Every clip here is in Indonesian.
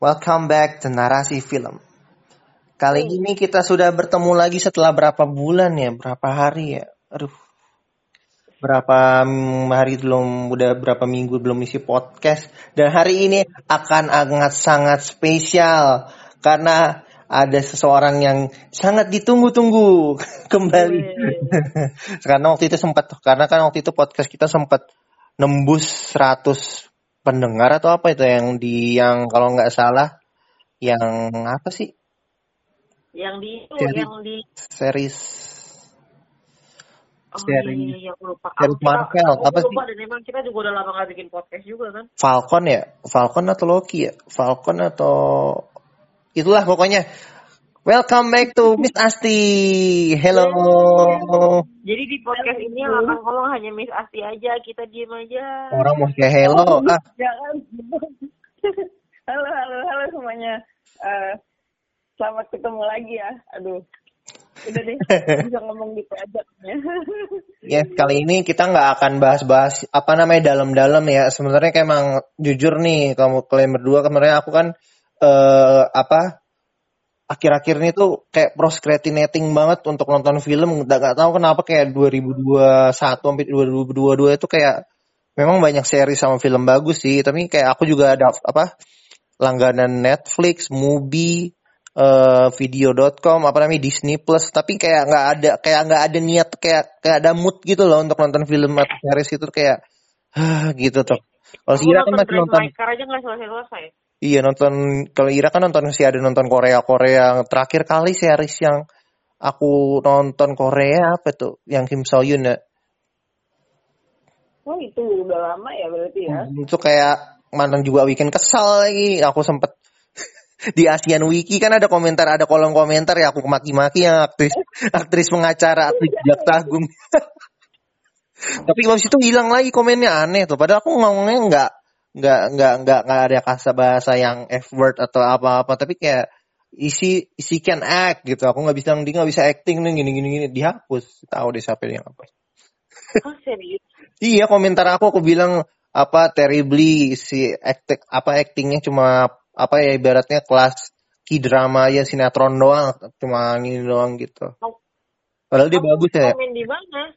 Welcome back to Narasi Film. Kali ini kita sudah bertemu lagi setelah berapa bulan ya? Berapa hari ya? Aduh. Berapa mm, hari belum udah berapa minggu belum isi podcast dan hari ini akan sangat sangat spesial karena ada seseorang yang sangat ditunggu-tunggu kembali. karena waktu itu sempat karena kan waktu itu podcast kita sempat nembus 100 pendengar atau apa itu yang di yang kalau nggak salah yang apa sih? Yang di itu, Seri- yang di series. Oh, iya, iya, aku lupa. series kita- Marvel, apa lupa dan emang kita juga udah lama gak bikin podcast juga kan. Falcon ya? Falcon atau Loki ya? Falcon atau itulah pokoknya welcome back to Miss Asti hello Jadi di podcast ini yang akan ngomong hanya Miss Asti aja, kita diem aja. orang mau kayak hello ah Jangan. halo, halo, halo semuanya. Eh, selamat ketemu lagi ya. Aduh. Udah deh, bisa ngomong gitu aja. Ya, kali ini kita nggak akan bahas-bahas apa namanya dalam-dalam ya. Sebenarnya kayak emang jujur nih, kamu kalian berdua kemarin aku kan eh apa akhir-akhir ini tuh kayak procrastinating banget untuk nonton film. Nggak nggak tahu kenapa kayak 2021 sampai 2022 itu kayak memang banyak seri sama film bagus sih. Tapi kayak aku juga ada apa langganan Netflix, Mubi, eh video.com apa namanya Disney Plus tapi kayak nggak ada kayak nggak ada niat kayak kayak ada mood gitu loh untuk nonton film atau series itu kayak ah, gitu tuh kalau si Aku Ira kan nonton masih nonton aja gak selesai-selesai. Iya nonton kalau Ira kan nonton masih ada nonton Korea Korea terakhir kali series yang aku nonton Korea apa tuh? Yang Kim So Hyun ya? Oh itu udah lama ya berarti ya. itu kayak mantan juga weekend. Kesal lagi aku sempet di ASEAN Wiki. Kan ada komentar ada kolom komentar ya aku maki-maki yang aktris aktris pengacara aktris jaksa agung. Tapi habis itu hilang lagi komennya aneh tuh. Padahal aku ngomongnya nggak nggak nggak nggak nggak ada kasa bahasa yang F word atau apa-apa tapi kayak isi isi can act gitu aku nggak bisa dia nggak bisa acting nih gini gini gini dihapus tahu deh siapa yang hapus Oh serius? Iya komentar aku aku bilang apa terribly si acting apa actingnya cuma apa ya ibaratnya kelas k drama ya sinetron doang cuma ini doang gitu. Padahal dia bagus ya. Komen di mana?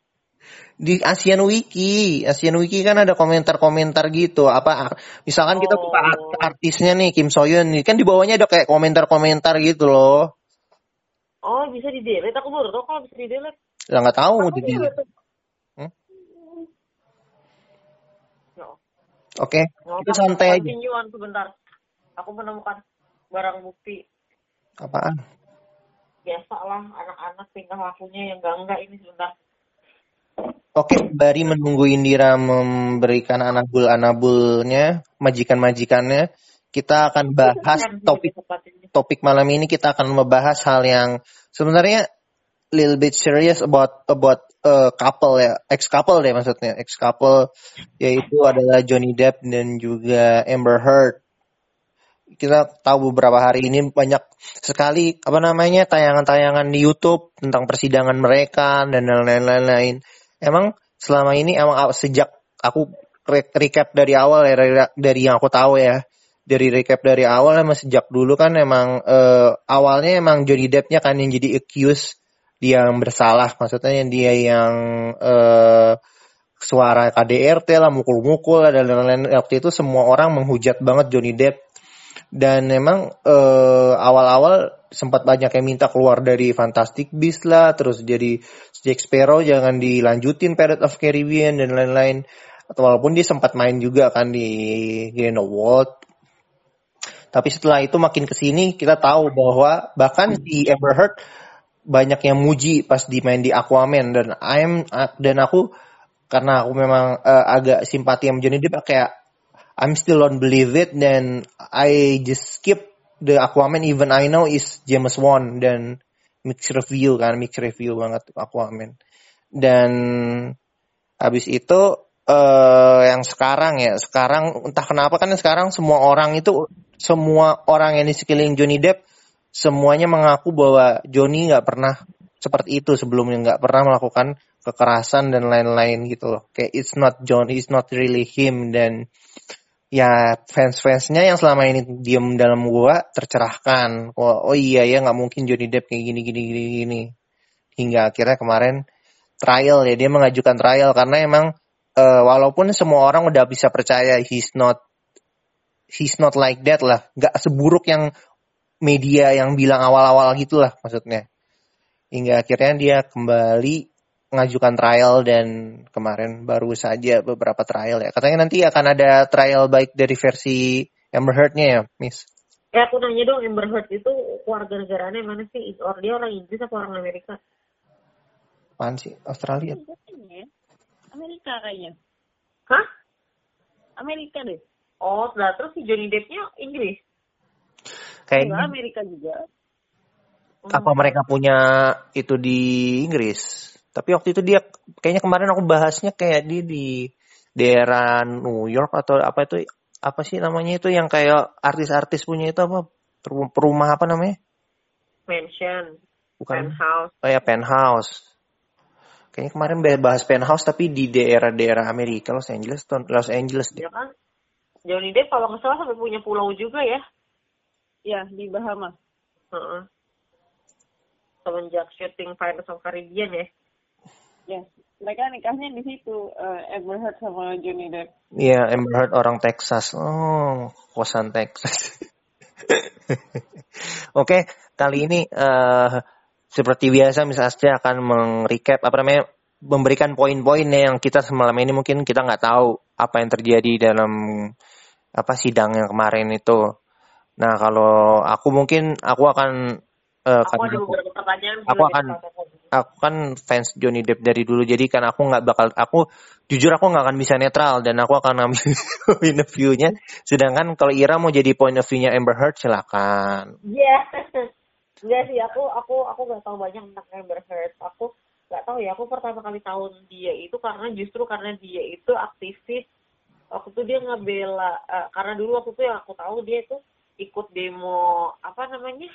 Di ASEAN Wiki, ASEAN Wiki kan ada komentar-komentar gitu. Apa misalkan kita Oh. buka art- artisnya nih Kim So Hyun nih kan di bawahnya ada kayak komentar-komentar gitu loh. Oh bisa di delete? Aku baru tau kalau bisa di delete. Ya nggak tahu jadi. juga tuh. No. Oke, No, itu santai aja. Sebentar. Aku menemukan barang bukti. Apaan? Biasa lah anak-anak tingkah lakunya yang enggak-enggak ini sebentar. Oke, Bari menunggu Indira memberikan anabul-anabulnya, majikan-majikannya. Kita akan bahas topik topik malam ini kita akan membahas hal yang sebenarnya little bit serious about about uh, couple ya, ex couple deh maksudnya, ex couple yaitu adalah Johnny Depp dan juga Amber Heard. Kita tahu beberapa hari ini banyak sekali apa namanya tayangan-tayangan di YouTube tentang persidangan mereka dan lain-lain. Emang selama ini emang sejak aku re- recap dari awal ya dari, yang aku tahu ya dari recap dari awal emang sejak dulu kan emang eh, awalnya emang Johnny Deppnya kan yang jadi accused dia yang bersalah. Maksudnya dia yang eh, suara KDRT lah mukul-mukul dan lain-lain. Waktu itu semua orang menghujat banget Johnny Depp. Dan memang eh, awal-awal sempat banyak yang minta keluar dari Fantastic Beasts lah terus jadi Jack Sparrow jangan dilanjutin Pirate of Caribbean dan lain-lain. Atau walaupun dia sempat main juga kan di Grindelwald tapi setelah itu makin ke sini kita tahu bahwa bahkan di Amber Heard banyak yang muji pas di main di Aquaman. Dan I'm dan aku karena aku memang eh, agak simpati sama Johnny Depp kayak I'm still don't believe it dan I just skip the Aquaman even I know is James Wan dan mix review kan mix review banget Aquaman. Dan habis itu eh yang sekarang ya sekarang entah kenapa kan sekarang semua orang itu semua orang yang di sekeliling Johnny Depp semuanya mengaku bahwa Johnny nggak pernah seperti itu sebelumnya nggak pernah melakukan kekerasan dan lain-lain gitu loh. Kayak it's not John it's not really him dan ya fans-fansnya yang selama ini diem dalam gua tercerahkan. Oh, oh iya ya nggak mungkin Johnny Depp kayak gini gini gini gini. Hingga akhirnya kemarin trial ya dia mengajukan trial karena emang uh, walaupun semua orang udah bisa percaya he's not he's not like that lah, nggak seburuk yang media yang bilang awal-awal gitulah maksudnya. Hingga akhirnya dia kembali mengajukan trial dan kemarin baru saja beberapa trial ya. Katanya nanti akan ada trial baik dari versi Amber Heard-nya ya, Miss. Ya aku nanya dong Amber Heard itu keluarga negaranya mana sih? Or dia orang Inggris atau orang Amerika? Apaan sih? Australia? Amerika kayaknya. Hah? Amerika deh. Oh, nah terus si Johnny Depp-nya Inggris? Kayaknya Amerika juga. Apa mereka punya itu di Inggris? Tapi waktu itu dia kayaknya kemarin aku bahasnya kayak di di daerah New York atau apa itu apa sih namanya itu yang kayak artis-artis punya itu apa perumah apa namanya? Mansion. Bukan. Penthouse. Oh ya penthouse. Kayaknya kemarin bahas penthouse tapi di daerah-daerah Amerika Los Angeles Los Angeles deh. Ya kan? Johnny Depp kalau nggak salah sampai punya pulau juga ya? Ya di Bahamas. Uh -uh. Semenjak syuting Pirates of Caribbean ya? Ya, mereka nikahnya di situ uh, Amber Heard sama Johnny Depp. Iya, Amber Heard orang Texas. Oh, kosan Texas. Oke, okay, kali ini uh, seperti biasa Miss Astri akan mengrecap apa namanya memberikan poin-poin yang kita semalam ini mungkin kita nggak tahu apa yang terjadi dalam apa sidang yang kemarin itu. Nah kalau aku mungkin aku akan uh, aku, aku, aku akan aku kan fans Johnny Depp dari dulu jadi kan aku nggak bakal aku jujur aku nggak akan bisa netral dan aku akan ambil point of view-nya. Sedangkan kalau Ira mau jadi point of view-nya Amber Heard silakan. Iya. Yeah. Iya sih aku aku aku nggak tahu banyak tentang Amber Heard. Aku nggak tahu ya aku pertama kali tahu dia itu karena justru karena dia itu aktivis. Waktu itu dia ngebela uh, karena dulu waktu itu yang aku tahu dia itu ikut demo apa namanya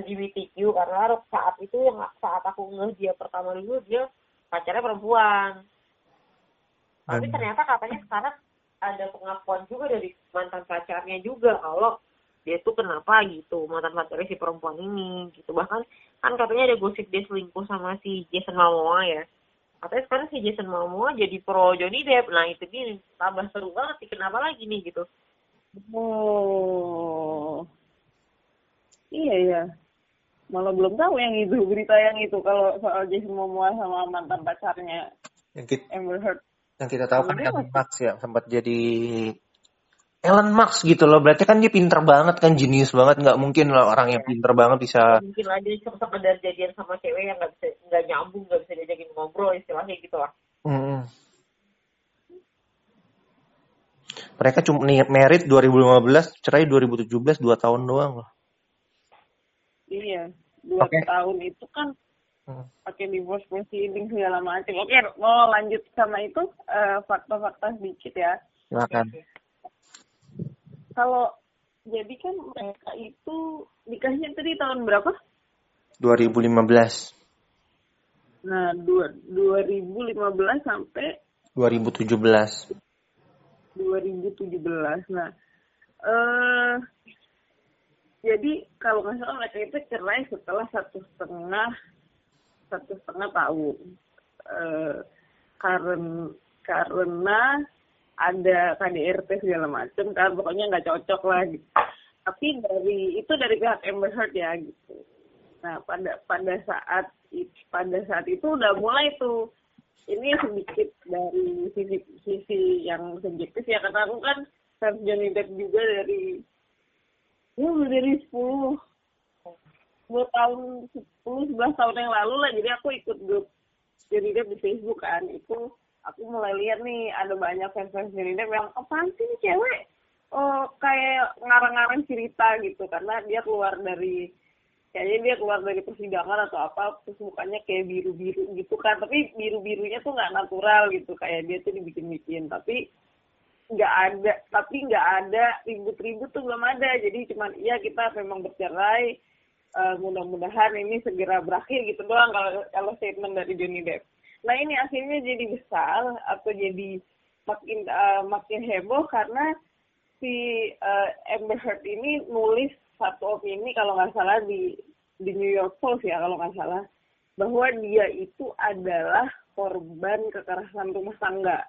LGBTQ karena saat itu yang saat aku ngeh dia pertama dulu dia pacarnya perempuan. Tapi hmm. ternyata katanya sekarang ada pengakuan juga dari mantan pacarnya juga kalau dia tuh kenapa gitu mantan pacarnya si perempuan ini gitu. Bahkan kan katanya ada gosip dia selingkuh sama si Jason Momoa ya. Katanya sekarang si Jason Momoa jadi pro Johnny Depp. Nah itu dia tambah seru banget sih. Kenapa lagi nih gitu? Oh. Iya ya. Malah belum tahu yang itu berita yang itu kalau soal Jason Momoa sama mantan pacarnya yang kita, Amber Heard. Yang kita tahu kan Elon Musk ya sempat jadi Elon Musk gitu loh. Berarti kan dia pinter banget kan jenius banget. Nggak mungkin lah orang yang pinter banget bisa. Mungkin aja sekedar jadian sama cewek yang nggak bisa nggak nyambung nggak bisa diajakin ngobrol istilahnya gitu lah. Hmm. Mereka cuma nih merit 2015, cerai 2017, dua tahun doang loh. Iya, dua okay. tahun itu kan hmm. pakai divorce proceeding segala macam. Oke, mau lanjut sama itu uh, fakta-fakta sedikit ya. Silakan. Kalau jadi kan mereka itu nikahnya tadi tahun berapa? 2015. Nah, dua, 2015 sampai 2017. 2017. Nah, eh jadi kalau nggak mereka itu cerai setelah satu setengah satu setengah tahun. E, karena karena ada KDRT segala macam kan pokoknya nggak cocok lah gitu. tapi dari itu dari pihak Amber Heard ya gitu. Nah pada pada saat pada saat itu udah mulai tuh. Ini sedikit dari sisi sisi yang subjektif ya karena aku kan fans Johnny Depp juga dari ya udah dari 10 dua tahun 10 11 tahun yang lalu lah. Jadi aku ikut grup Johnny di Facebook kan. Itu aku mulai lihat nih ada banyak fans-fans Johnny Depp yang apaan sih ini cewek? Oh kayak ngarang-ngarang cerita gitu. Karena dia keluar dari kayaknya dia keluar dari persidangan atau apa terus mukanya kayak biru-biru gitu kan. Tapi biru-birunya tuh nggak natural gitu. Kayak dia tuh dibikin-bikin. Tapi nggak ada tapi nggak ada ribut-ribut tuh belum ada. Jadi cuman iya kita memang bercerai. Uh, mudah-mudahan ini segera berakhir gitu doang kalau kalau statement dari Johnny Depp. Nah ini akhirnya jadi besar atau jadi makin uh, makin heboh karena si uh, Amber Heard ini nulis satu opini kalau nggak salah di di New York Post ya kalau nggak salah bahwa dia itu adalah korban kekerasan rumah tangga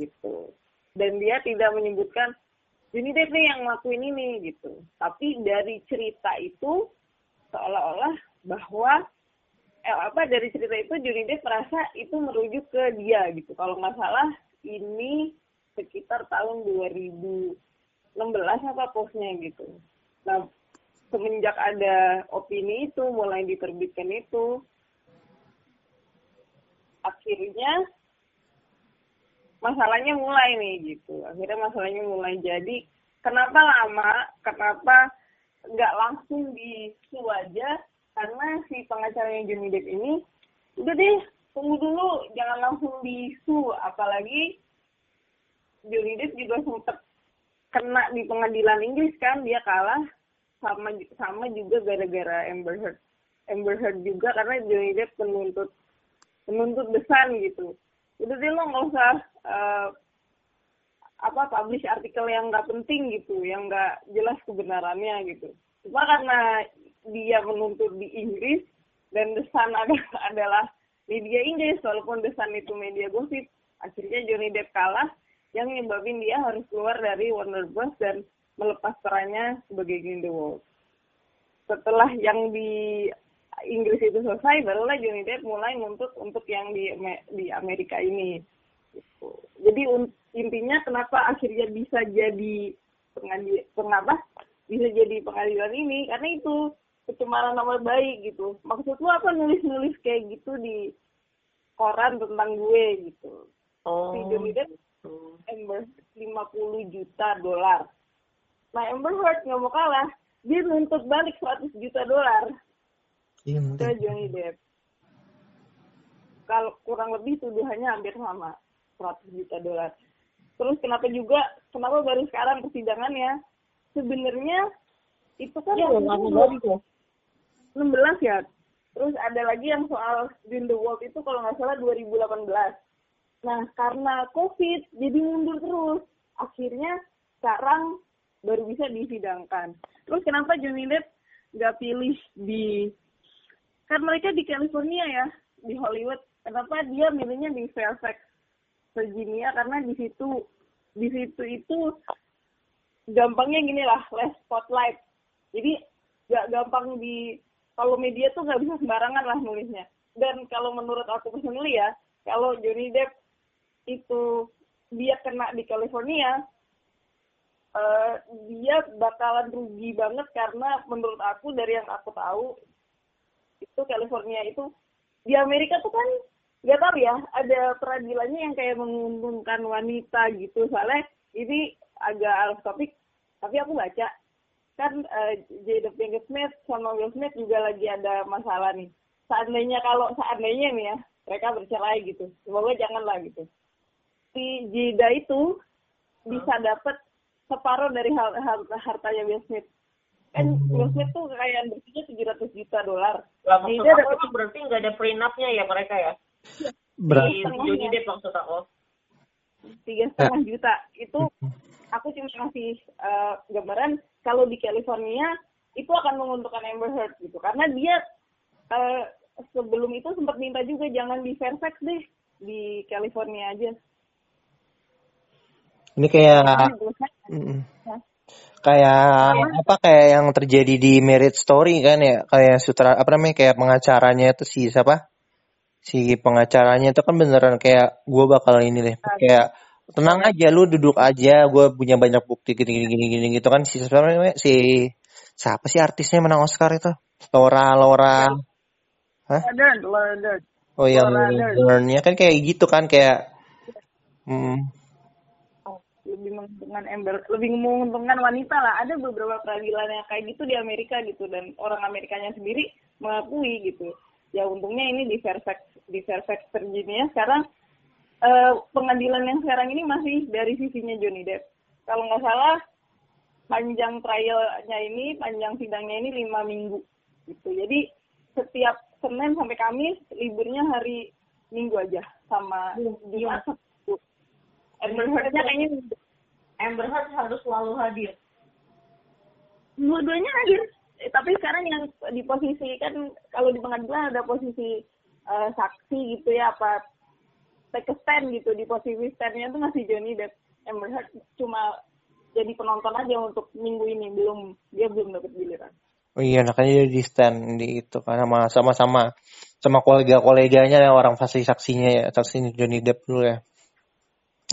gitu dan dia tidak menyebutkan Johnny Depp nih yang ngelakuin ini gitu. Tapi dari cerita itu seolah-olah bahwa eh, apa dari cerita itu Johnny Depp merasa itu merujuk ke dia gitu. Kalau nggak salah ini sekitar tahun 2016 apa posnya gitu. Nah semenjak ada opini itu mulai diterbitkan itu akhirnya masalahnya mulai nih gitu. Akhirnya masalahnya mulai jadi kenapa lama kenapa nggak langsung di aja? Karena si pengacaranya Johnny Depp ini udah deh tunggu dulu jangan langsung disu apalagi Johnny Depp juga sempet kena di pengadilan Inggris kan dia kalah sama sama juga gara-gara Amber Heard. Amber Heard juga karena Johnny Depp menuntut menuntut besar gitu. Udah deh lo nggak usah uh, apa publish artikel yang nggak penting gitu yang nggak jelas kebenarannya gitu cuma karena dia menuntut di Inggris dan The Sun adalah media Inggris walaupun The Sun itu media gosip akhirnya Johnny Depp kalah yang nyebabin dia harus keluar dari Warner Bros dan melepas perannya sebagai Grindelwald. Setelah yang di Inggris itu selesai, barulah Johnny Depp mulai nuntut untuk yang di di Amerika ini. Gitu. Jadi intinya kenapa akhirnya bisa jadi pengadil, pengapa bisa jadi pengadilan ini karena itu kecemaran nama baik gitu. Maksud lu apa nulis-nulis kayak gitu di koran tentang gue gitu. Oh. Si Johnny Depp Amber 50 juta dolar Nah Amber Heard nggak mau kalah, dia nuntut balik 100 juta dolar iya, ke Johnny Depp. Kalau kurang lebih tuduhannya hampir sama, 100 juta dolar. Terus kenapa juga, kenapa baru sekarang persidangannya? Sebenarnya itu kan ya, 16 ya. Terus ada lagi yang soal Grindelwald itu kalau nggak salah 2018. Nah, karena COVID, jadi mundur terus. Akhirnya sekarang baru bisa disidangkan. Terus kenapa Johnny Depp nggak pilih di kan mereka di California ya di Hollywood. Kenapa dia milihnya di Fairfax, Virginia? Karena di situ di situ itu gampangnya gini lah, less spotlight. Jadi nggak gampang di kalau media tuh nggak bisa sembarangan lah nulisnya. Dan kalau menurut aku personally ya, kalau Johnny Depp itu dia kena di California, uh, dia bakalan rugi banget karena menurut aku dari yang aku tahu itu California itu di Amerika tuh kan nggak tahu ya ada peradilannya yang kayak menguntungkan wanita gitu. Soalnya ini agak alf topik tapi aku baca. Kan uh, Jada Pinkett Smith sama Will Smith juga lagi ada masalah nih. Seandainya kalau seandainya nih ya mereka bercerai gitu. Semoga janganlah gitu. Si Jada itu bisa dapat separuh dari harta hartanya Will Smith. Kan hmm. Will Smith tuh kekayaan bersihnya 700 juta dolar. Lah aku dapat... berarti nggak ada prenupnya ya mereka ya? Berarti Johnny Depp maksud aku. Tiga setengah ya. juta. Itu aku cuma kasih uh, gambaran kalau di California itu akan menguntungkan Amber Heard gitu. Karena dia uh, sebelum itu sempat minta juga jangan di Fairfax deh di California aja. Ini kayak kayak apa kayak yang terjadi di Merit Story kan ya kayak sutra apa namanya kayak pengacaranya itu si siapa si pengacaranya itu kan beneran kayak gue bakal ini deh. Kayak tenang aja lu duduk aja gue punya banyak bukti gini gini gini gini gitu kan. Si siapa si siapa sih artisnya menang Oscar itu? Laura Laura. Hah? Oh iya, Learn-nya kan kayak gitu kan kayak hmm, lebih menguntungkan ember lebih menguntungkan wanita lah. Ada beberapa peradilan yang kayak gitu di Amerika gitu dan orang Amerikanya sendiri mengakui gitu. Ya untungnya ini di Fairfax di Fairfax Virginia sekarang eh, pengadilan yang sekarang ini masih dari sisinya Johnny Depp. Kalau nggak salah panjang trialnya ini panjang sidangnya ini lima minggu gitu. Jadi setiap Senin sampai Kamis liburnya hari Minggu aja sama Jumat. Amber Heard-nya kayaknya Amber Heard harus selalu hadir. Dua-duanya hadir. Eh, tapi sekarang yang di posisi kan kalau di pengadilan ada posisi eh, saksi gitu ya apa take a stand gitu di posisi standnya itu masih Johnny Depp Amber Heard cuma jadi penonton aja untuk minggu ini belum dia belum dapat giliran Oh iya, makanya dia di stand di itu karena sama sama sama kolega-koleganya yang orang pasti saksinya ya, saksi Johnny Depp dulu ya.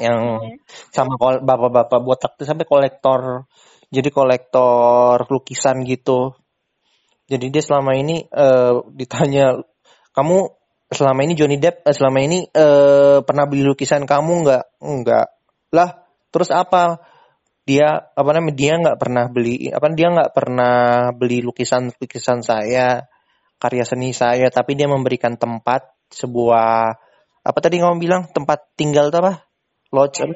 Yang Iya. sama bapak-bapak botak tuh sampai kolektor jadi kolektor lukisan gitu. Jadi dia selama ini eh, ditanya kamu selama ini Johnny Depp eh, selama ini eh, pernah beli lukisan kamu nggak? Enggak. Lah, terus apa? Dia apa namanya? Dia nggak pernah beli apa dia nggak pernah beli lukisan lukisan saya karya seni saya tapi dia memberikan tempat sebuah apa tadi kamu bilang tempat tinggal apa lodge apa?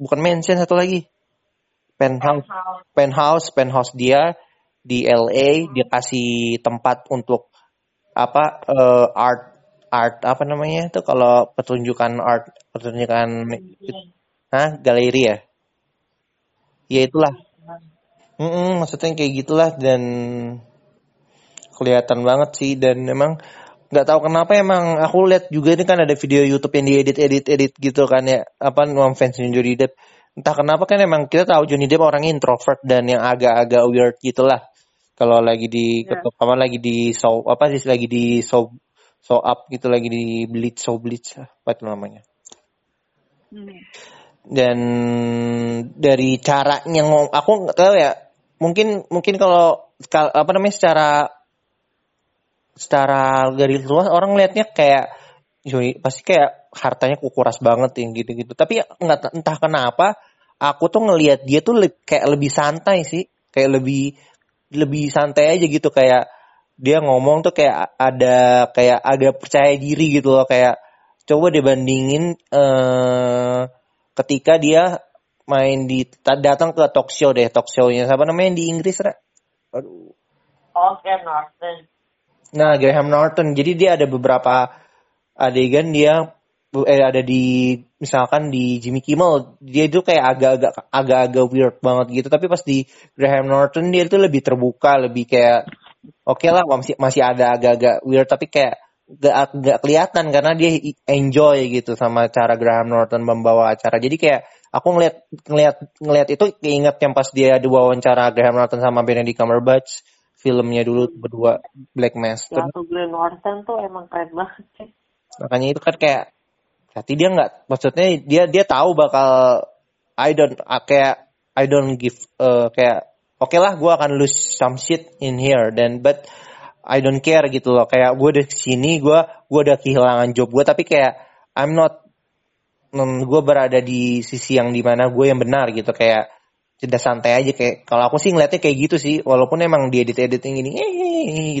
Bukan mansion satu lagi penthouse. penthouse penthouse dia di LA dia kasih tempat untuk apa eh, art art apa namanya itu kalau pertunjukan art pertunjukan Hah? galeri ya? Ya itulah. Mm-mm, maksudnya kayak gitulah dan kelihatan banget sih dan emang nggak tahu kenapa emang aku lihat juga ini kan ada video YouTube yang diedit edit edit gitu kan ya. Apa nuang fans Johnny Depp. Entah kenapa kan emang kita tahu Johnny Depp orang introvert dan yang agak-agak weird gitulah kalau lagi di Ya. ketuk apa lagi di show apa sih lagi di show show up gitu lagi di bleach show bleach apa itu namanya Hmm. dan dari caranya ngomong aku nggak tahu ya mungkin mungkin kalau kal- apa namanya secara secara dari luar orang liatnya kayak Johnny pasti kayak hartanya kukuras banget yang gitu-gitu tapi nggak entah kenapa aku tuh ngelihat dia tuh le- kayak lebih santai sih kayak lebih lebih santai aja gitu kayak dia ngomong tuh kayak ada kayak agak percaya diri gitu loh kayak coba dibandingin eh ketika dia main di ta- datang ke talk show deh talk show-nya siapa namanya di Inggris Ra? Aduh. Oscar Norton. Nah, Graham Norton. Jadi dia ada beberapa adegan dia eh, ada di misalkan di Jimmy Kimmel dia itu kayak agak-agak agak-agak weird banget gitu. Tapi pas di Graham Norton dia itu lebih terbuka lebih kayak oke lah masih masih ada agak-agak weird tapi kayak gak, gak kelihatan karena dia enjoy gitu sama cara Graham Norton membawa acara. Jadi kayak aku ngeliat ngeliat ngeliat itu keinget yang pas dia ada wawancara Graham Norton sama Benedict Cumberbatch filmnya dulu berdua Black Master. Ya Glenn Norton tuh emang keren banget sih. makanya itu kan kayak berarti dia nggak maksudnya dia dia tahu bakal I don't ah, kayak I don't give eh, kayak oke lah gue akan lose some shit in here dan but I don't care gitu loh. Kayak gue udah ke sini gue gue udah kehilangan job gue tapi kayak I'm not gue berada di sisi yang di mana gue yang benar gitu. Kayak tidak santai aja kayak kalau aku sih ngeliatnya kayak gitu sih. Walaupun emang di edit editing gini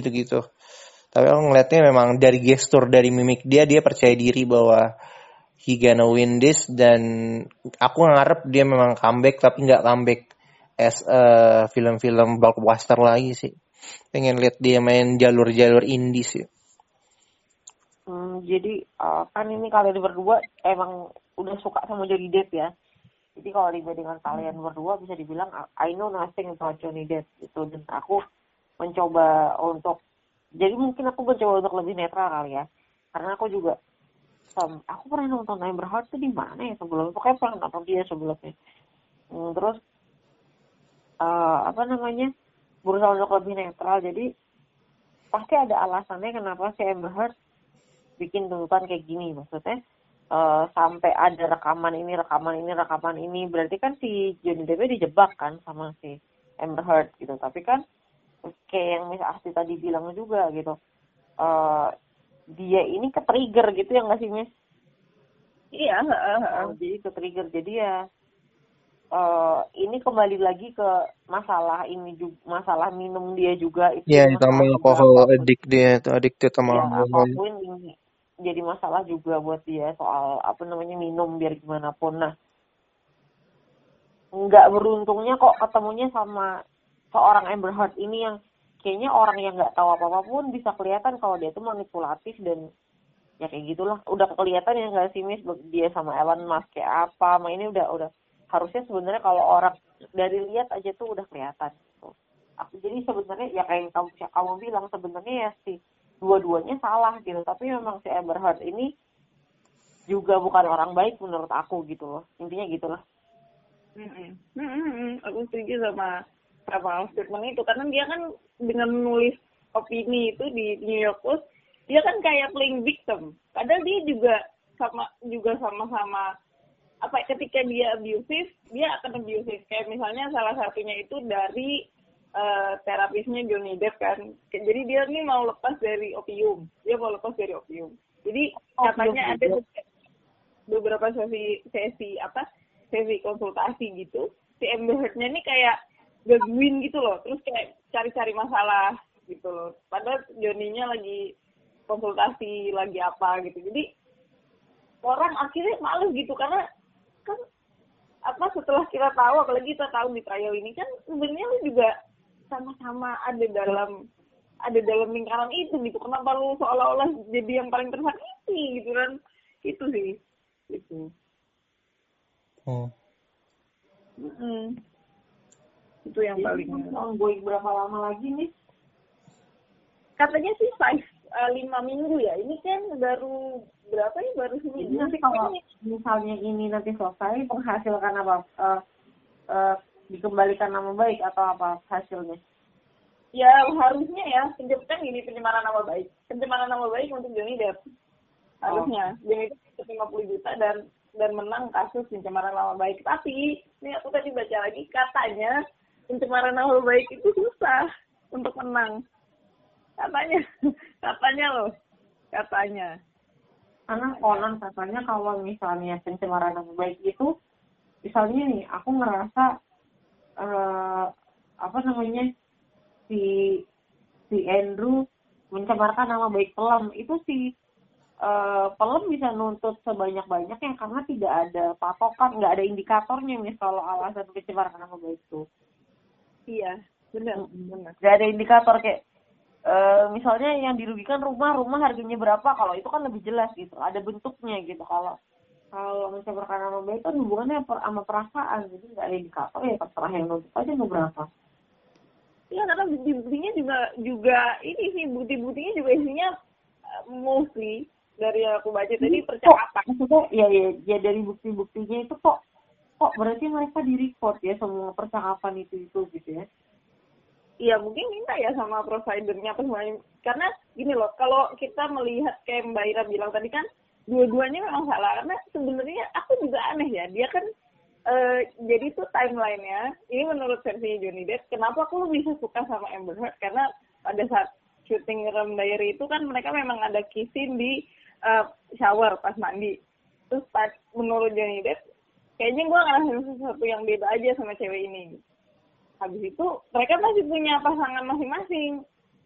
gitu gitu tapi aku ngeliatnya memang dari gestur dari mimik dia dia percaya diri bahwa he gonna win this dan aku ngarep dia memang comeback tapi nggak comeback as a film-film blockbuster lagi sih pengen lihat dia main jalur-jalur indie sih Hmm, jadi eh, kan ini kalian berdua emang udah suka sama Johnny Depp ya. Jadi kalau dibandingkan kalian berdua bisa dibilang I know nothing about Johnny Depp gitu dan aku mencoba untuk jadi mungkin aku mencoba untuk lebih netral kali ya. Karena aku juga um, aku pernah nonton Amber Heard tuh di mana ya sebelumnya? Pokoknya pernah nonton dia sebelumnya. Hmm, terus eh, apa namanya? Berusaha untuk lebih netral. Jadi pasti ada alasannya kenapa si Amber Heard bikin tuntutan kayak gini. Maksudnya eh, sampai ada rekaman ini rekaman ini rekaman ini. Berarti kan si Johnny Depp dijebak kan sama si Amber Heard gitu. Tapi kan kayak yang Miss Asti tadi bilang juga gitu. Eh dia ini ke trigger gitu ya nggak sih Miss? Iya heeh, heeh. Oh, jadi ke trigger jadi ya eh ini kembali lagi ke masalah ini juga masalah minum dia juga itu. Ya ditambah juga alkohol addict dia itu addicted sama ya alkohol. apa pun ini jadi masalah juga buat dia soal apa namanya minum biar gimana pun. Nah nggak beruntungnya kok ketemunya sama seorang Amber Heard ini yang kayaknya orang yang nggak tahu apa apa pun bisa kelihatan kalau dia tuh manipulatif dan ya kayak gitulah. Udah kelihatan ya nggak sih Miss? Dia sama Elon Musk kayak apa? Ma ini udah udah. Harusnya sebenarnya kalau orang dari lihat aja tuh udah kelihatan gitu. Jadi sebenarnya ya kayak yang kamu kamu bilang sebenarnya ya sih dua-duanya salah gitu. Tapi memang si Amber Heard ini juga bukan orang baik menurut aku gitu loh. Intinya gitulah. Mm -mm. Aku setuju sama sama statement itu. Karena dia kan dengan menulis opini itu di New York Post dia kan kayak playing victim. Padahal dia juga sama juga sama-sama apa ketika dia abusive dia akan abusive. Kayak misalnya salah satunya itu dari uh, terapisnya Johnny Depp kan. Jadi dia nih mau lepas dari opium. Dia mau lepas dari opium. Jadi oh, katanya ada beberapa sesi sesi apa sesi konsultasi gitu. Si Amber Heard-nya ini kayak gangguin gitu loh. Terus kayak cari-cari masalah gitu loh. Padahal Johnny-nya lagi konsultasi lagi apa gitu. Jadi orang akhirnya males gitu. Karena kan apa setelah kita tahu apalagi kita tahu di trial ini kan sebenarnya lu juga sama-sama ada dalam ada dalam lingkaran itu gitu. Kenapa lu seolah-olah jadi yang paling tersakiti gitu kan. Itu sih. Itu hmm. hmm. Itu yang paling ongoing berapa lama lagi nih? Katanya sih five uh, lima minggu ya. Ini kan baru berapa ya? Baru seminggu. Nanti kalau misalnya ini nanti selesai menghasilkan apa uh, uh, dikembalikan nama baik atau apa hasilnya? Ya harusnya ya. Kan ini pencemaran nama baik. Pencemaran nama baik untuk Johnny Depp. Harusnya. Oh. Johnny Depp 50 juta dan dan menang kasus pencemaran nama baik. Tapi ini aku tadi baca lagi katanya pencemaran nama baik itu susah untuk menang. Katanya katanya loh katanya. Karena konon katanya kalau misalnya pencemaran nama baik itu misalnya nih aku ngerasa uh, apa namanya si si Andrew mencemarkan nama baik pelam itu si uh, pelam bisa nuntut sebanyak banyaknya karena tidak ada patokan nggak ada indikatornya nih kalau alasan pencemaran nama baik itu iya benar benar. Nggak ada indikator kayak Uh, misalnya yang dirugikan rumah rumah harganya berapa? Kalau itu kan lebih jelas gitu ada bentuknya gitu. Kalau kalau mencemarkan nama baik kan hubungannya per, sama perasaan. Jadi nggak ada indikator ya terserah yang nuntut aja mau berapa. Iya karena bukti-buktinya juga juga ini sih bukti-buktinya juga isinya uh, mostly dari yang aku baca tadi percakapan. Maksudnya ya, ya ya dari bukti-buktinya itu kok kok berarti mereka di record ya semua percakapan itu itu gitu ya? Iya mungkin minta ya sama providernya apa semuanya. Karena gini loh, kalau kita melihat kayak Mbak Ira bilang tadi kan, dua-duanya memang salah. Karena sebenarnya aku juga aneh ya, dia kan Uh, jadi tuh timelinenya ini menurut versi Johnny Depp kenapa aku bisa suka sama Amber Heard karena pada saat syuting Rem Diary itu kan mereka memang ada kissing di uh, shower pas mandi terus pas menurut Johnny Depp kayaknya gue ngerasain sesuatu yang beda aja sama cewek ini. Habis itu mereka masih punya pasangan masing-masing.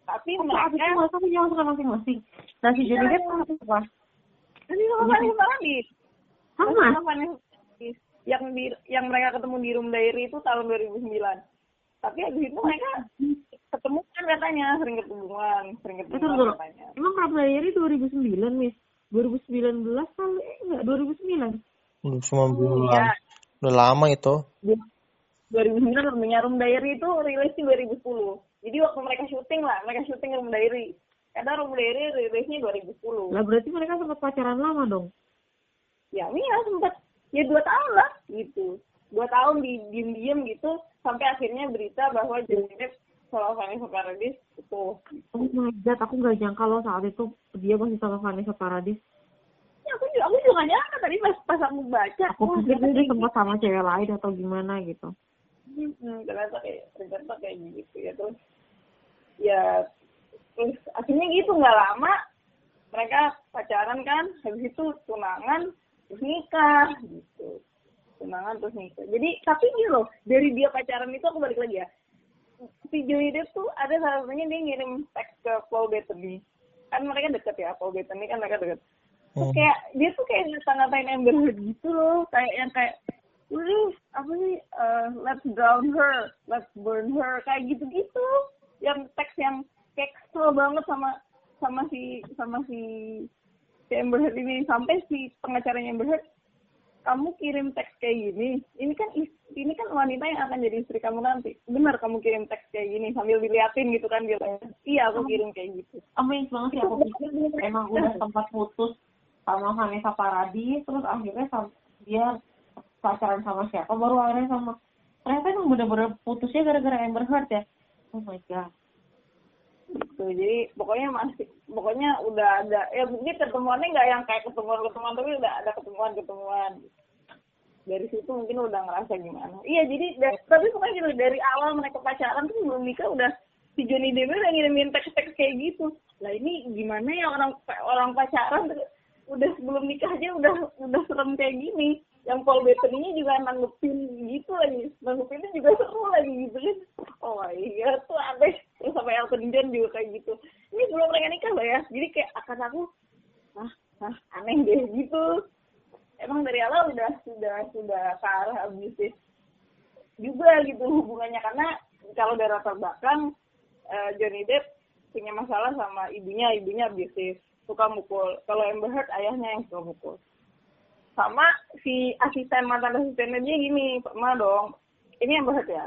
Tapi oh, mereka itu mereka punya pasangan masing-masing? Nah si Johnny Depp apa? Nanti sama Vanessa Paradis sama? Yang di yang mereka ketemu di Room Diary itu tahun 2009 tapi habis itu mereka ketemu kan katanya sering ketemuan sering ketemu Betul, katanya. Emang Room Diary 2009 mis 2019 kali eh, enggak 2009 belum semua bulan ya. udah lama itu 2009 punya Room Diary itu rilis di 2010. Jadi waktu mereka syuting lah, mereka syuting Room Diary. Karena Room Diary rilisnya 2010. Lah berarti mereka sempat pacaran lama dong? Ya, iya sempat. Ya dua tahun lah gitu. Dua tahun di diem-diem gitu, sampai akhirnya berita bahwa Johnny Depp sama Vanessa Paradis itu. Oh my god, aku gak nyangka loh saat itu dia masih sama Vanessa Paradis. Aku juga, aku juga gak nyangka tadi pas, pas aku baca. Aku pikir dia sempat sama cewek lain atau gimana gitu. Hmm, ternyata kayak ternyata kayak gitu ya terus ya terus akhirnya gitu nggak lama mereka pacaran kan habis itu tunangan terus nikah gitu. Tunangan terus nikah. Jadi tapi ini loh dari dia pacaran itu aku balik lagi ya. Si Johnny Depp tuh ada salah satunya dia ngirim teks ke Paul Bettany. Kan mereka deket ya Paul Bettany kan mereka deket terus hmm. kayak dia tuh kayak ngata-ngatain Amber Heard gitu loh. Kayak yang kayak Wih, apa sih, uh, let's drown her, let's burn her, kayak gitu-gitu. Yang teks yang kayak kesel banget sama sama si sama si, si Amber Heard ini. Sampai si pengacaranya Amber Heard kamu kirim teks kayak gini ini kan ini kan wanita yang akan jadi istri kamu nanti. Benar kamu kirim teks kayak gini sambil diliatin gitu kan dia iya aku kirim kayak gitu. amazing banget sih aku pikir emang udah sempat putus sama Vanessa Paradis terus akhirnya dia pacaran sama siapa? Baru akhirnya sama ternyata emang bener-bener putusnya gara-gara Amber Heard ya? Oh my god. Gitu jadi pokoknya masih pokoknya udah ada ya mungkin ketemuannya nggak yang kayak ketemuan ketemuan tapi udah ada ketemuan ketemuan dari situ mungkin udah ngerasa gimana. Iya jadi tapi pokoknya gitu dari awal mereka pacaran tuh belum nikah udah si Johnny Depp udah ngirimin teks-teks kayak gitu. Lah ini gimana ya orang orang pacaran udah sebelum nikah aja udah udah serem kayak gini. Yang Paul Bettany juga nanggepin gitu lagi. Nanggepinnya juga seru lagi gitu. Kan oh iya tuh aneh. Terus sampai Elton John juga kayak gitu. Ini belum mereka nikah loh ya. Jadi kayak akan aku ah ah aneh deh gitu. Emang dari awal udah sudah sudah ke arah abusive juga gitu hubungannya. Karena kalau dari latar belakang uh, Johnny Depp punya masalah sama ibunya. Ibunya abusive suka mukul. Kalau Amber Heard ayahnya yang suka mukul. Sama si asisten mantan asistennya dia gini ma dong ini yang berat ya?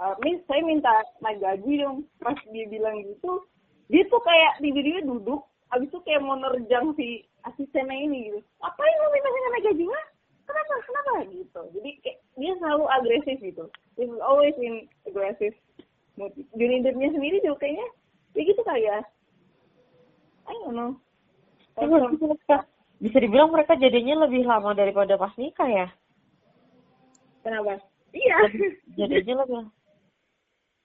Uh, saya minta naik gaji dong. Pas dia bilang gitu dia tuh kayak tiba-tiba duduk habis itu kayak mau nerjang si asistennya ini gitu. Apa yang lo minta saya naik gaji mah kenapa? Kenapa? Gitu. Jadi kayak dia selalu agresif gitu. He's always in aggressive mood. Junidepnya sendiri juga kayaknya ya gitu kali ya. I bisa dibilang mereka jadinya lebih lama daripada pas nikah ya? Kenapa? Iya. Jadinya lebih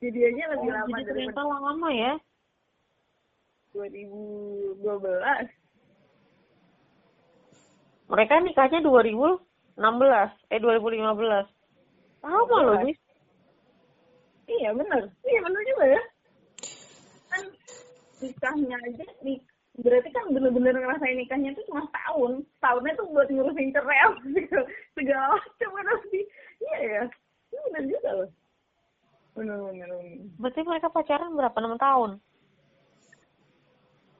jadinya lebih oh, lama jadi ternyata lama ya? 2012 mereka nikahnya 2016 eh 2015 sama loh bis iya benar iya benar juga ya. Kan nikahnya aja nik berarti kan bener-bener ngerasain nikahnya tuh cuma setahun. Tahunnya tuh buat ngurusin cerai gitu segala macam kan di iya ya? Itu benar juga loh. Benar benar berarti mereka pacaran berapa? Enam tahun?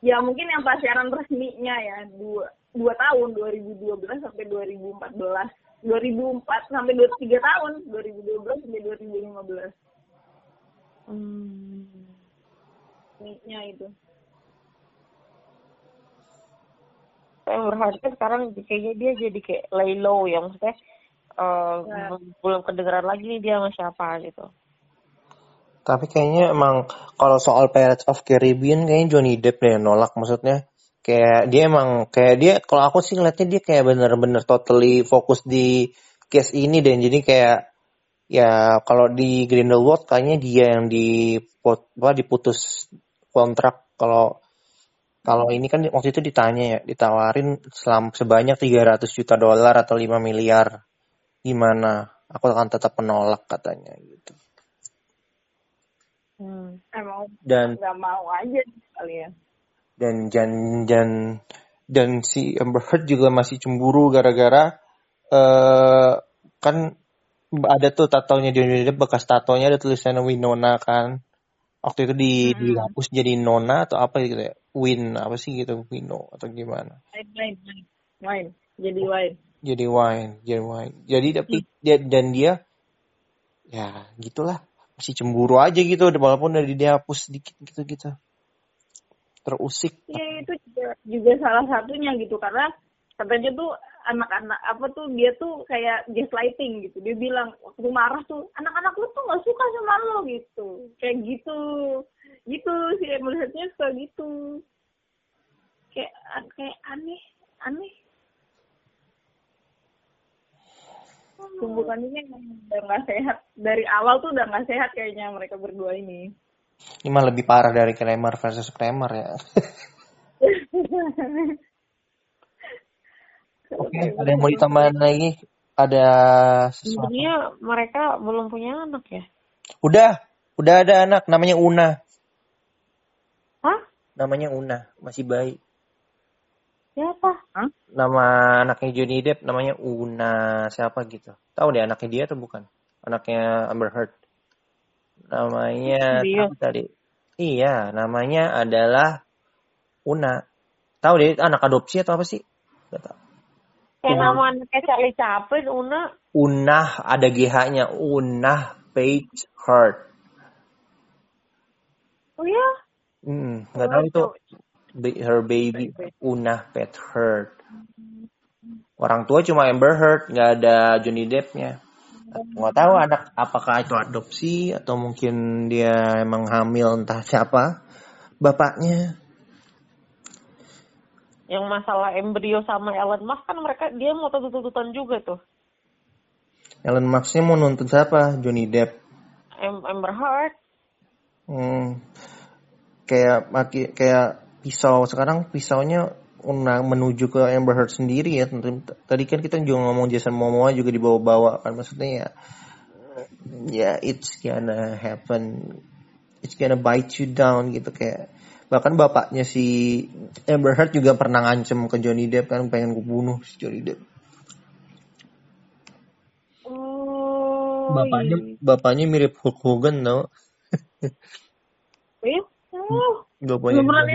Ya mungkin yang pacaran resminya ya dua dua tahun 2012 sampai 2014 2004 sampai dua tiga tahun 2012 sampai 2015 hmm. nya itu saya berharap sekarang kayaknya dia jadi kayak lay low ya maksudnya uh, ya. belum kedengeran lagi nih dia sama siapa gitu. Tapi kayaknya emang kalau soal Pirates of Caribbean kayaknya Johnny Depp deh nolak maksudnya kayak dia emang kayak dia kalau aku sih ngeliatnya dia kayak bener-bener totally fokus di case ini dan jadi kayak ya kalau di Grindelwald kayaknya dia yang di apa diputus kontrak kalau kalau ini kan waktu itu ditanya ya, ditawarin selam, sebanyak 300 juta dolar atau 5 miliar. Gimana? Aku akan tetap menolak katanya gitu. Hmm. Emang dan nggak mau aja kalian. Dan dan dan dan si Amber Heard juga masih cemburu gara-gara uh, kan ada tuh tatonya dia bekas tatonya ada tulisannya Winona kan waktu itu di hmm. dihapus jadi nona atau apa gitu ya win apa sih gitu wino atau gimana? Wine wine wine jadi wine jadi wine jadi wine jadi tapi hmm. dia dan dia ya gitulah. Masih cemburu aja gitu walaupun udah dihapus sedikit gitu gitu. Terusik. Ya itu juga, juga salah satunya gitu. Karena katanya tuh anak-anak apa tuh dia tuh kayak gaslighting gitu. Dia bilang waktu marah tuh anak-anak lu tuh nggak suka sama lo gitu. Kayak gitu gitu sih melihatnya suka gitu kayak kayak aneh aneh hubungan ini udah nggak sehat dari awal tuh udah nggak sehat kayaknya mereka berdua ini ini mah lebih parah dari Kramer versus Kramer ya Oke, okay, ada yang mau ditambahin lagi? Ada sesuatu? Sebenarnya mereka belum punya anak ya? Udah, udah ada anak namanya Una. Namanya Una, masih bayi. Siapa? Hah? Nama anaknya Johnny Depp namanya Una siapa gitu. Tahu deh anaknya dia atau bukan? Anaknya Amber Heard. Namanya dia. tadi. Iya, namanya adalah Una. Tahu deh anak adopsi atau apa sih? Gak tahu. Kayak Una. nama anaknya Charlie Chaplin, Una. Unah ada GH-nya. Unah Page Heart. Oh ya? Hmm, nggak tahu itu her baby Unah Pet Heart. Orang tua cuma Amber Heard, nggak ada Johnny Depp-nya. Nggak tahu anak apakah itu adopsi atau mungkin dia emang hamil entah siapa bapaknya. Yang masalah embrio sama Elon Musk kan mereka dia mau tuntut-tuntutan juga tuh. Elon Musk-nya mau nuntut siapa? Johnny Depp. Am- Amber Heard. Hmm, kayak maki kayak pisau sekarang pisaunya una- menuju ke Amber Heard sendiri ya. Tentu- Tadi kan kita juga ngomong Jason Momoa juga dibawa-bawa kan maksudnya ya ya it's gonna happen it's gonna bite you down gitu kayak bahkan bapaknya si Amber Heard juga pernah ngancem ke Johnny Depp kan pengen kubunuh si Johnny Depp Oh. bapaknya iya. bapaknya mirip Hulk Hogan tau Iya. Oh. bapaknya Belum pernah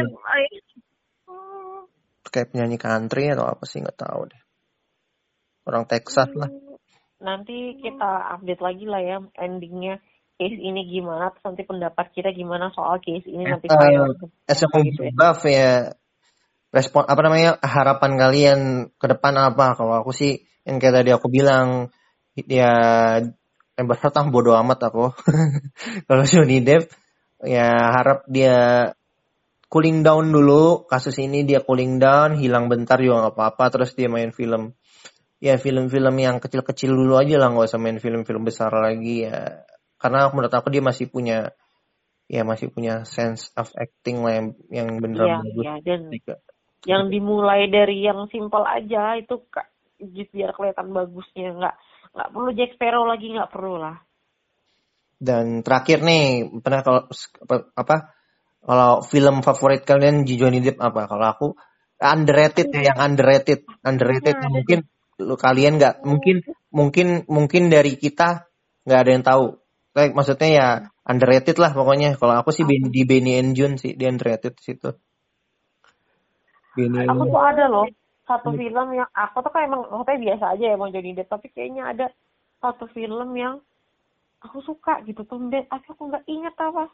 kayak penyanyi country atau apa sih nggak tahu deh. Orang Texas lah. Nanti kita update lagi lah ya endingnya. Case ini gimana terus nanti pendapat kita gimana soal case ini nanti ya. buff ya respon apa namanya harapan kalian ke depan apa? Kalau aku sih yang kayak tadi aku bilang ya Amber Heard ah bodo amat aku. Kalau Johnny Depp ya harap dia cooling down dulu. Kasus ini dia cooling down hilang bentar juga nggak apa-apa. Terus dia main film. Ya film-film yang kecil-kecil dulu aja lah. Nggak usah main film-film besar lagi ya. Karena menurut aku dia masih punya ya masih punya sense of acting lah yang yang Iya, beneran bagus. iya. Dan juga. yang dimulai dari yang simple aja itu Kak, biar kelihatan bagusnya. Nggak nggak perlu Jack Sparrow lagi nggak perlu lah Dan terakhir nih, pernah kalau apa, kalau film favorit kalian di Johnny Depp apa? Kalau aku underrated ya, yang underrated, underrated yang ada mungkin lu kalian nggak mungkin mungkin mungkin dari kita nggak ada yang tahu. Kayak maksudnya ya underrated lah pokoknya. Kalau aku sih Ben- di Benny and June sih dia underrated di situ. Benny aku tuh ada loh satu film yang aku tuh kan emang maksudnya biasa aja emang Johnny Depp tapi kayaknya ada satu film yang aku suka gitu tumben tapi aku nggak inget apa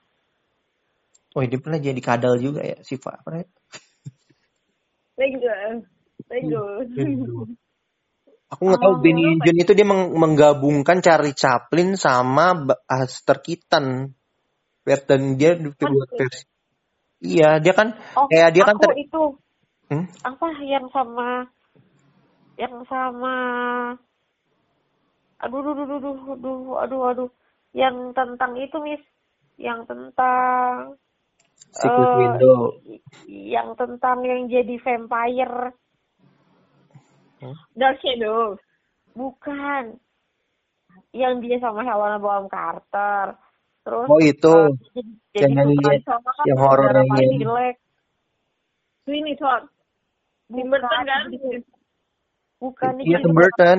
Oh, dia pernah jadi kadal juga ya, Siva. Pernah ya? Lego. Lego. Aku nggak tahu Benny and June itu dia meng- menggabungkan Charlie Chaplin sama Buster Keaton. Dan dia buat versi. Iya, dia kan oh kayak dia kan aku ter- itu Hmm? apa yang sama yang sama aduh aduh aduh aduh aduh aduh aduh yang tentang itu mis yang tentang Secret eh, Window. yang tentang yang jadi vampire Dark Shadow. bukan yang dia sama Helena Bonham Carter terus Oh itu, eh, jadi, yang jadi Sama kan yang horor yang paling nyanyi. jelek Sweeney Todd. Tim Burton kan? bukan ini Iya, Tim Burton.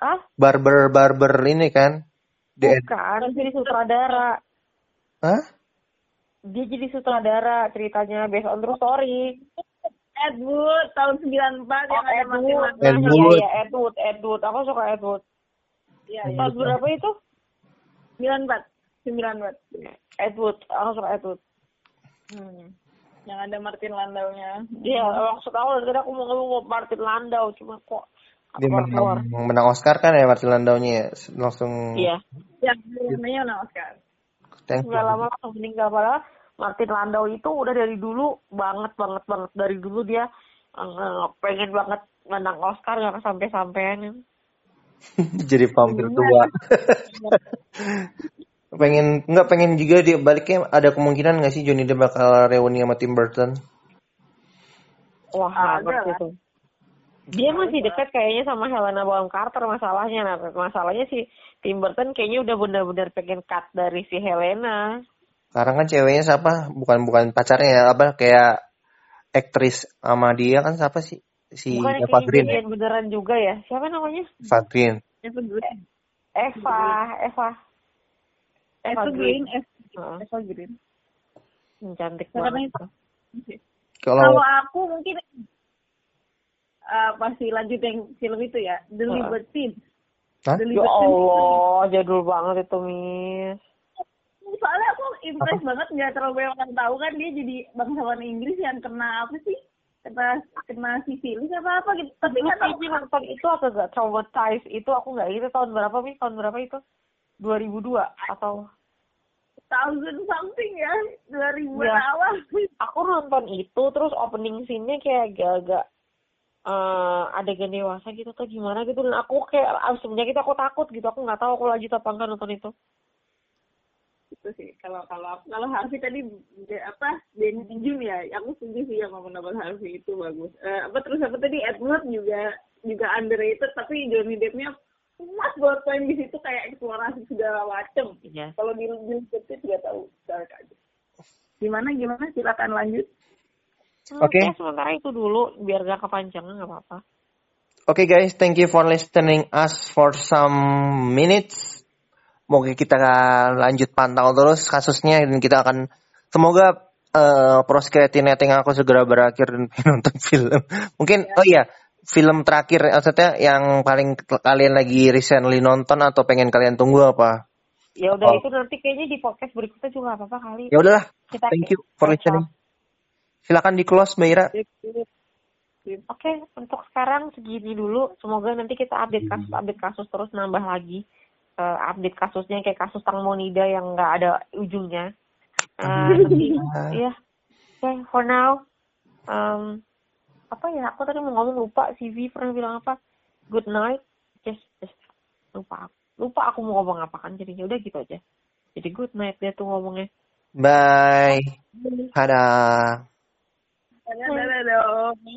Ah Barber Barber ini kan. The bukan jadi sutradara Hah? dia jadi sutradara ceritanya based on true story Ed Wood tahun 94 yang oh ada Ed Martin Wood Landau. Ed iya Wood. iya Ed Wood Ed Wood aku suka Ed Wood Iya, iya. tahun berapa itu 94. 94. Ed Wood aku suka Ed Wood Hmm. Yang ada Martin Landau-nya. Iya, maksud aku dari tadi aku mau ngomong Martin Landau, cuma kok Dia keluar. menang, menang Oscar kan ya Martin Landau-nya ya. Langsung Iya, Yang namanya menang Oscar. thank nggak lama langsung meninggal padahal Martin Landau itu udah dari dulu banget banget banget dari dulu dia eh, pengen banget menang Oscar nggak sampai sampean Jadi vampir tua. pengen nggak pengen juga dia baliknya ada kemungkinan nggak sih Johnny Depp bakal reuni sama Tim Burton? Wah, Ada tuh. Dia masih dekat kayaknya sama Helena Bonham Carter masalahnya. Nah, masalahnya si Tim Burton kayaknya udah benar-benar pengen cut dari si Helena. Sekarang kan ceweknya siapa? Bukan bukan pacarnya ya, apa kayak aktris sama dia kan siapa sih? Si Bukan Eva Green. ya? beneran juga ya. Siapa namanya? Eva Green. Eva Green. Eva, Eva. Eva Green. Eva Green. Hmm, cantik banget. Kalau aku mungkin uh, pasti lanjut yang film itu ya The Heeh. Libertine Hah? The Ya Allah, jadul banget itu, Miss. soalnya aku impress banget nggak terlalu banyak orang tahu kan dia jadi bangsawan Inggris yang kena apa sih kena kena sifilis apa apa gitu tapi nggak tahu nonton itu agak gak traumatized itu aku nggak itu tahun berapa Miss? Tahun berapa itu? 2002 atau thousand something ya dua ribu Iya. awal aku nonton itu terus opening scene-nya kayak agak-agak eh adegan dewasa gitu atau gimana gitu. Dan aku kayak ah, semenjak itu aku takut gitu. Aku nggak tahu aku lanjut apa enggak nonton itu. Itu sih kalau kalau kalau Harvey tadi de- apa Benny Jun ya aku setuju sih yang ngomong dapat Harvey itu bagus. Eh, apa terus apa tadi Edward juga juga underrated tapi Johnny Deppnya puas buat main di situ kayak eksplorasi segala macem. Iya. kalau di Depp nggak tahu dark aja. Gimana gimana? Silakan lanjut Oke. Ya, sementara itu dulu biar gak kepanjangan nggak apa-apa Oke guys, thank you for listening us for some minutes. Moga kita lanjut pantau terus kasusnya dan kita akan semoga eh pros creatinetting aku segera berakhir dan nonton film. Mungkin oh iya, film terakhir maksudnya yang paling kalian lagi recently nonton atau pengen kalian tunggu apa? ya udah Oh. itu nanti kayaknya di podcast berikutnya juga apa-apa kali Ya udahlah, kita thank you for listening. Silakan di close Mbak Ira. Oke, untuk sekarang segini dulu. Semoga nanti kita update kasus, update kasus terus nambah lagi. Eh, update kasusnya kayak kasus Tang Monida yang nggak ada ujungnya. Eh, nanti, ya, Oke, for now, um, apa ya? Aku tadi mau ngomong lupa. CV pernah bilang apa? Good night. Just, just lupa. Lupa aku mau ngomong apa kan. Jadi ya udah gitu aja. Jadi good night dia tuh ngomongnya. Bye. Dadah. Mañana bueno. de.